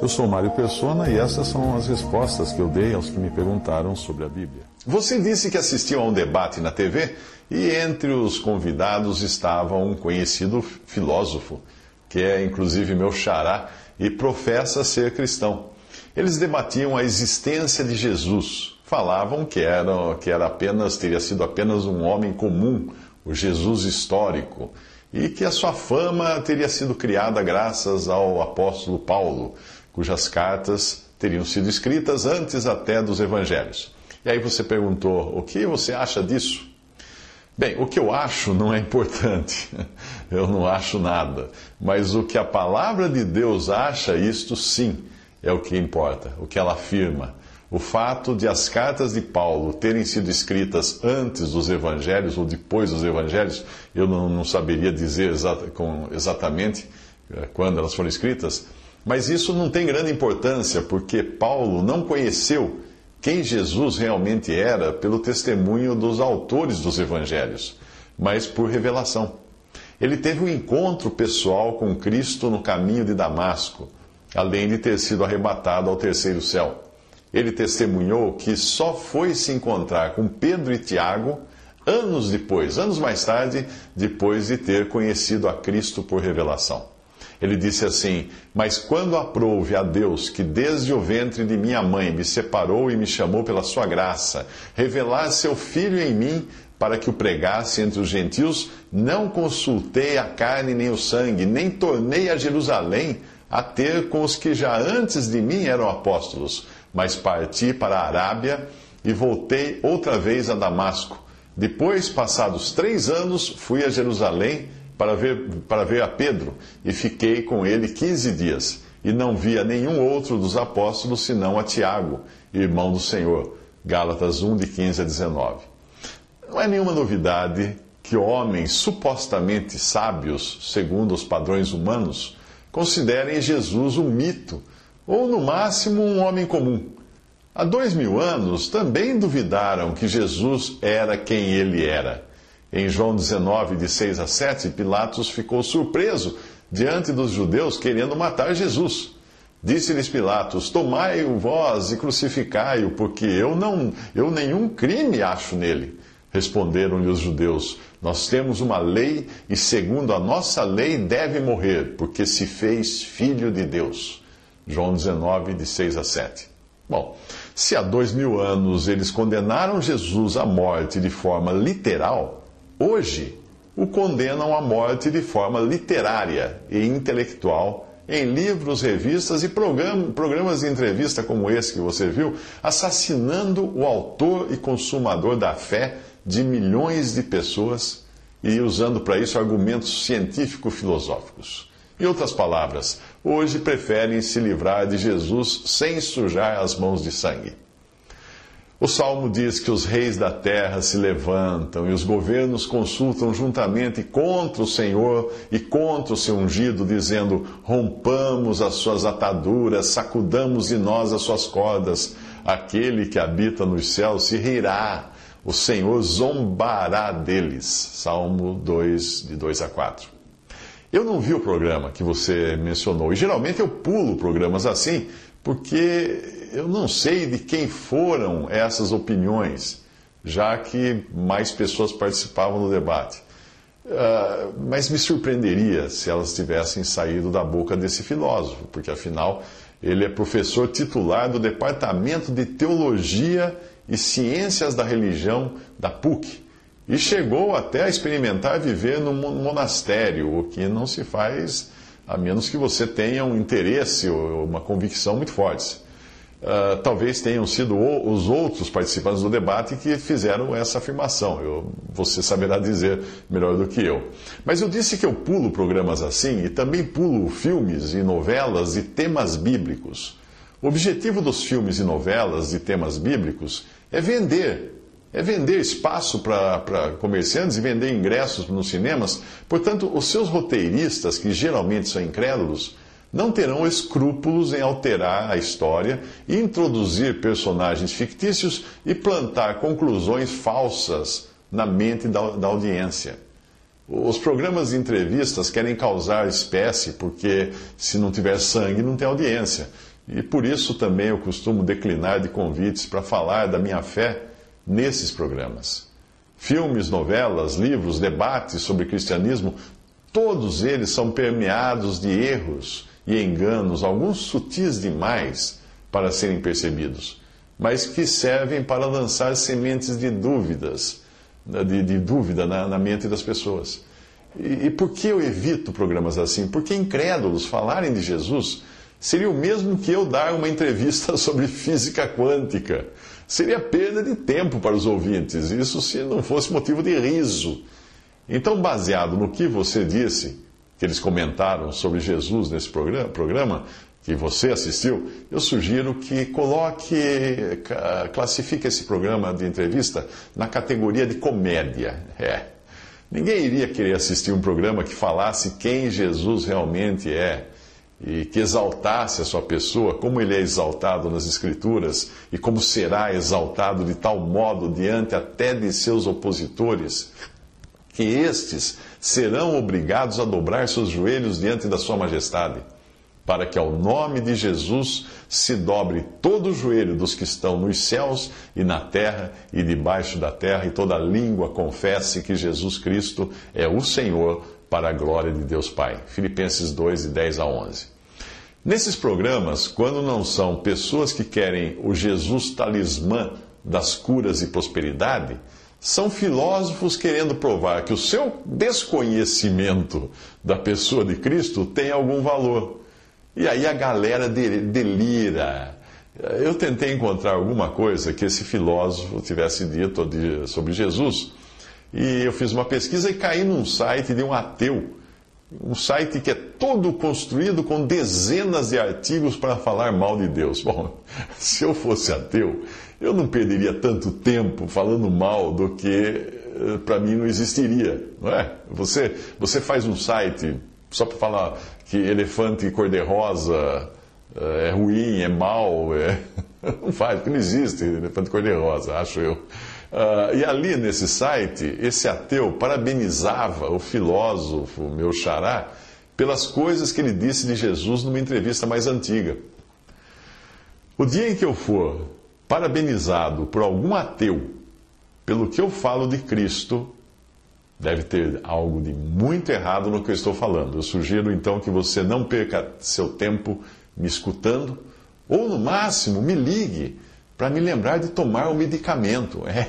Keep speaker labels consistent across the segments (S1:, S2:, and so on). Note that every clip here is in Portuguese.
S1: Eu sou Mário Persona e essas são as respostas que eu dei aos que me perguntaram sobre a Bíblia.
S2: Você disse que assistiu a um debate na TV e entre os convidados estava um conhecido filósofo, que é inclusive meu xará e professa ser cristão. Eles debatiam a existência de Jesus. Falavam que era, que era apenas, teria sido apenas um homem comum, o Jesus histórico, e que a sua fama teria sido criada graças ao apóstolo Paulo cujas cartas teriam sido escritas antes até dos evangelhos. E aí você perguntou: o que você acha disso? Bem, o que eu acho não é importante. Eu não acho nada. Mas o que a palavra de Deus acha, isto sim é o que importa, o que ela afirma. O fato de as cartas de Paulo terem sido escritas antes dos evangelhos ou depois dos evangelhos, eu não, não saberia dizer exatamente eh, quando elas foram escritas, mas isso não tem grande importância, porque Paulo não conheceu quem Jesus realmente era pelo testemunho dos autores dos evangelhos, mas por revelação. Ele teve um encontro pessoal com Cristo no caminho de Damasco, além de ter sido arrebatado ao terceiro céu. Ele testemunhou que só foi se encontrar com Pedro e Tiago anos depois, anos mais tarde, depois de ter conhecido a Cristo por revelação. Ele disse assim: Mas quando aprouve a Deus, que desde o ventre de minha mãe me separou e me chamou pela sua graça, revelar seu Filho em mim, para que o pregasse entre os gentios, não consultei a carne nem o sangue, nem tornei a Jerusalém a ter com os que já antes de mim eram apóstolos, mas parti para a Arábia e voltei outra vez a Damasco. Depois, passados três anos, fui a Jerusalém para ver, para ver a Pedro e fiquei com ele quinze dias. E não via nenhum outro dos apóstolos senão a Tiago, irmão do Senhor. Gálatas 1, de 15 a 19. Não é nenhuma novidade que homens supostamente sábios, segundo os padrões humanos, considerem Jesus um mito, ou no máximo um homem comum. Há dois mil anos também duvidaram que Jesus era quem ele era. Em João 19, de 6 a 7, Pilatos ficou surpreso diante dos judeus querendo matar Jesus. Disse-lhes Pilatos: Tomai-o vós e crucificai-o, porque eu não, eu nenhum crime acho nele. Responderam-lhe os judeus: Nós temos uma lei e, segundo a nossa lei, deve morrer, porque se fez filho de Deus. João 19, de 6 a 7. Bom, se há dois mil anos eles condenaram Jesus à morte de forma literal, hoje o condenam à morte de forma literária e intelectual em livros, revistas e programas de entrevista como esse que você viu, assassinando o autor e consumador da fé de milhões de pessoas e usando para isso argumentos científico-filosóficos. Em outras palavras, hoje preferem se livrar de Jesus sem sujar as mãos de sangue. O salmo diz que os reis da terra se levantam e os governos consultam juntamente contra o Senhor e contra o seu ungido, dizendo: Rompamos as suas ataduras, sacudamos de nós as suas cordas. Aquele que habita nos céus se rirá, o Senhor zombará deles. Salmo 2, de 2 a 4. Eu não vi o programa que você mencionou, e geralmente eu pulo programas assim, porque eu não sei de quem foram essas opiniões, já que mais pessoas participavam do debate. Uh, mas me surpreenderia se elas tivessem saído da boca desse filósofo, porque afinal ele é professor titular do Departamento de Teologia e Ciências da Religião da PUC e chegou até a experimentar viver num monastério, o que não se faz a menos que você tenha um interesse ou uma convicção muito fortes. Uh, talvez tenham sido os outros participantes do debate que fizeram essa afirmação. Eu, você saberá dizer melhor do que eu. Mas eu disse que eu pulo programas assim e também pulo filmes e novelas e temas bíblicos. O objetivo dos filmes e novelas de temas bíblicos é vender. É vender espaço para comerciantes e vender ingressos nos cinemas. Portanto, os seus roteiristas, que geralmente são incrédulos, não terão escrúpulos em alterar a história, introduzir personagens fictícios e plantar conclusões falsas na mente da, da audiência. Os programas de entrevistas querem causar espécie, porque se não tiver sangue, não tem audiência. E por isso também eu costumo declinar de convites para falar da minha fé nesses programas. Filmes, novelas, livros, debates sobre cristianismo, todos eles são permeados de erros e enganos, alguns sutis demais para serem percebidos, mas que servem para lançar sementes de dúvidas de, de dúvida na, na, mente das pessoas. E, e por que eu evito programas assim? Porque incrédulos falarem de Jesus seria o mesmo que eu dar uma entrevista sobre física quântica. Seria perda de tempo para os ouvintes, isso se não fosse motivo de riso. Então, baseado no que você disse, que eles comentaram sobre Jesus nesse programa, programa que você assistiu, eu sugiro que coloque, classifique esse programa de entrevista na categoria de comédia. É. Ninguém iria querer assistir um programa que falasse quem Jesus realmente é e que exaltasse a sua pessoa, como ele é exaltado nas Escrituras e como será exaltado de tal modo diante até de seus opositores, que estes serão obrigados a dobrar seus joelhos diante da Sua Majestade para que ao nome de Jesus se dobre todo o joelho dos que estão nos céus e na terra e debaixo da terra, e toda língua confesse que Jesus Cristo é o Senhor, para a glória de Deus Pai. Filipenses 2, de 10 a 11. Nesses programas, quando não são pessoas que querem o Jesus talismã das curas e prosperidade, são filósofos querendo provar que o seu desconhecimento da pessoa de Cristo tem algum valor e aí a galera delira. Eu tentei encontrar alguma coisa que esse filósofo tivesse dito sobre Jesus, e eu fiz uma pesquisa e caí num site de um ateu. Um site que é todo construído com dezenas de artigos para falar mal de Deus. Bom, se eu fosse ateu, eu não perderia tanto tempo falando mal do que eh, para mim não existiria, não é? Você, você faz um site só para falar que elefante cor-de-rosa eh, é ruim, é mau, é... não faz, porque não existe elefante cor-de-rosa, acho eu. Uh, e ali nesse site, esse ateu parabenizava o filósofo, meu xará, pelas coisas que ele disse de Jesus numa entrevista mais antiga. O dia em que eu for parabenizado por algum ateu pelo que eu falo de Cristo, Deve ter algo de muito errado no que eu estou falando. Eu sugiro então que você não perca seu tempo me escutando, ou no máximo me ligue para me lembrar de tomar o medicamento. É.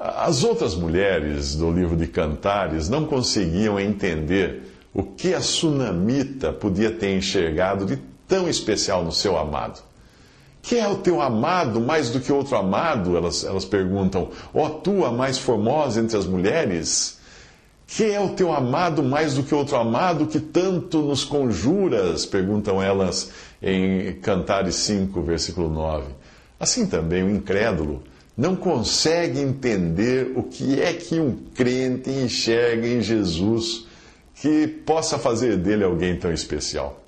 S2: As outras mulheres do livro de Cantares não conseguiam entender o que a sunamita podia ter enxergado de tão especial no seu amado. Que é o teu amado mais do que outro amado? Elas, elas perguntam. Ó, oh, tua mais formosa entre as mulheres? Que é o teu amado mais do que outro amado que tanto nos conjuras? Perguntam elas em Cantares 5, versículo 9. Assim também o incrédulo não consegue entender o que é que um crente enxerga em Jesus que possa fazer dele alguém tão especial.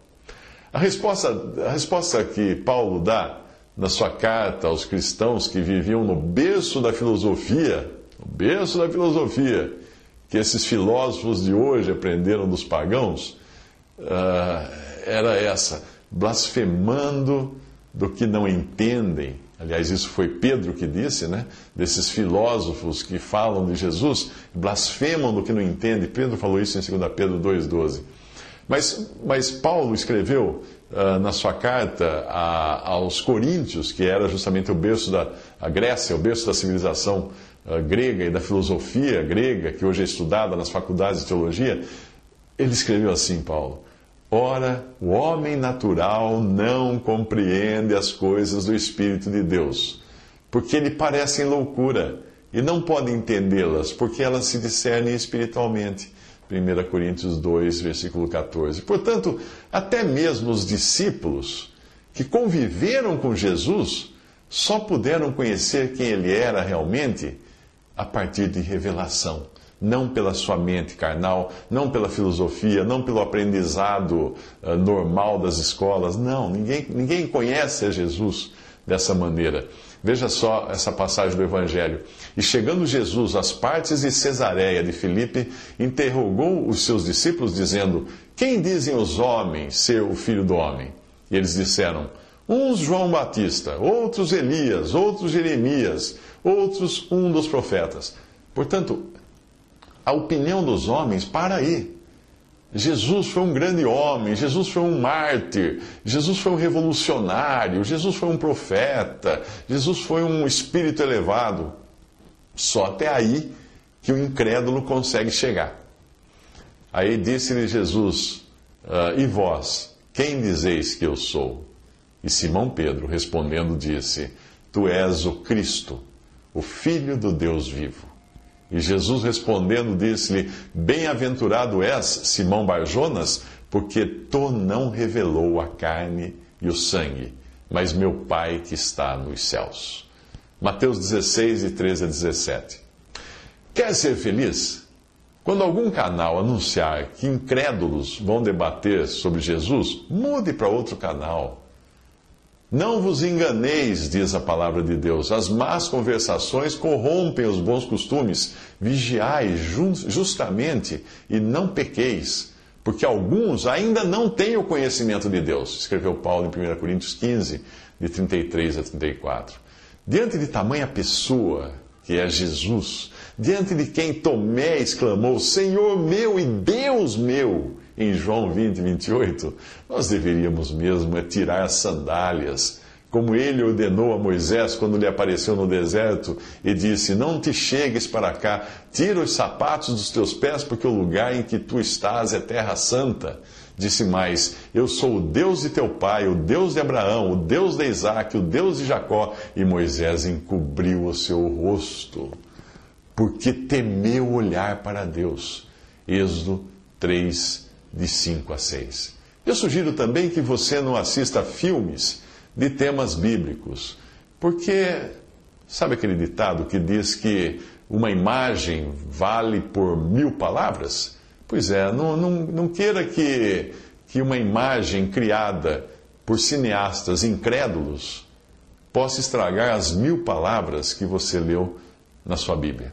S2: A resposta, a resposta que Paulo dá na sua carta aos cristãos que viviam no berço da filosofia, no berço da filosofia, que esses filósofos de hoje aprenderam dos pagãos, uh, era essa: blasfemando do que não entendem. Aliás, isso foi Pedro que disse, né? Desses filósofos que falam de Jesus, blasfemam do que não entendem. Pedro falou isso em 2 Pedro 2,12. Mas, mas Paulo escreveu uh, na sua carta a, aos Coríntios, que era justamente o berço da Grécia, o berço da civilização uh, grega e da filosofia grega, que hoje é estudada nas faculdades de teologia, ele escreveu assim, Paulo. Ora, o homem natural não compreende as coisas do Espírito de Deus, porque lhe parecem loucura, e não pode entendê-las, porque elas se discernem espiritualmente. 1 Coríntios 2, versículo 14. Portanto, até mesmo os discípulos que conviveram com Jesus só puderam conhecer quem ele era realmente a partir de revelação. Não pela sua mente carnal, não pela filosofia, não pelo aprendizado uh, normal das escolas. Não, ninguém, ninguém conhece a Jesus dessa maneira. Veja só essa passagem do Evangelho. E chegando Jesus às partes de Cesareia de Filipe, interrogou os seus discípulos, dizendo: Quem dizem os homens ser o filho do homem? E eles disseram: Uns João Batista, outros Elias, outros Jeremias, outros um dos profetas. Portanto, a opinião dos homens para aí. Jesus foi um grande homem, Jesus foi um mártir, Jesus foi um revolucionário, Jesus foi um profeta, Jesus foi um espírito elevado. Só até aí que o incrédulo consegue chegar. Aí disse-lhe Jesus: ah, E vós, quem dizeis que eu sou? E Simão Pedro, respondendo, disse: Tu és o Cristo, o Filho do Deus vivo. E Jesus respondendo disse-lhe: Bem-aventurado és, Simão Barjonas, porque tu não revelou a carne e o sangue, mas meu Pai que está nos céus. Mateus 16, de 13 a 17. Quer ser feliz? Quando algum canal anunciar que incrédulos vão debater sobre Jesus, mude para outro canal. Não vos enganeis, diz a palavra de Deus. As más conversações corrompem os bons costumes. Vigiai justamente e não pequeis, porque alguns ainda não têm o conhecimento de Deus. Escreveu Paulo em 1 Coríntios 15, de 33 a 34. Diante de tamanha pessoa, que é Jesus, diante de quem Tomé exclamou: Senhor meu e Deus meu em João 20, 28, nós deveríamos mesmo é tirar as sandálias, como ele ordenou a Moisés quando lhe apareceu no deserto e disse: Não te chegues para cá, tira os sapatos dos teus pés, porque o lugar em que tu estás é terra santa. Disse mais: Eu sou o Deus de teu pai, o Deus de Abraão, o Deus de Isaac, o Deus de Jacó. E Moisés encobriu o seu rosto, porque temeu olhar para Deus. Êxodo 3, de 5 a 6. Eu sugiro também que você não assista filmes de temas bíblicos, porque sabe aquele ditado que diz que uma imagem vale por mil palavras? Pois é, não, não, não queira que, que uma imagem criada por cineastas incrédulos possa estragar as mil palavras que você leu na sua Bíblia.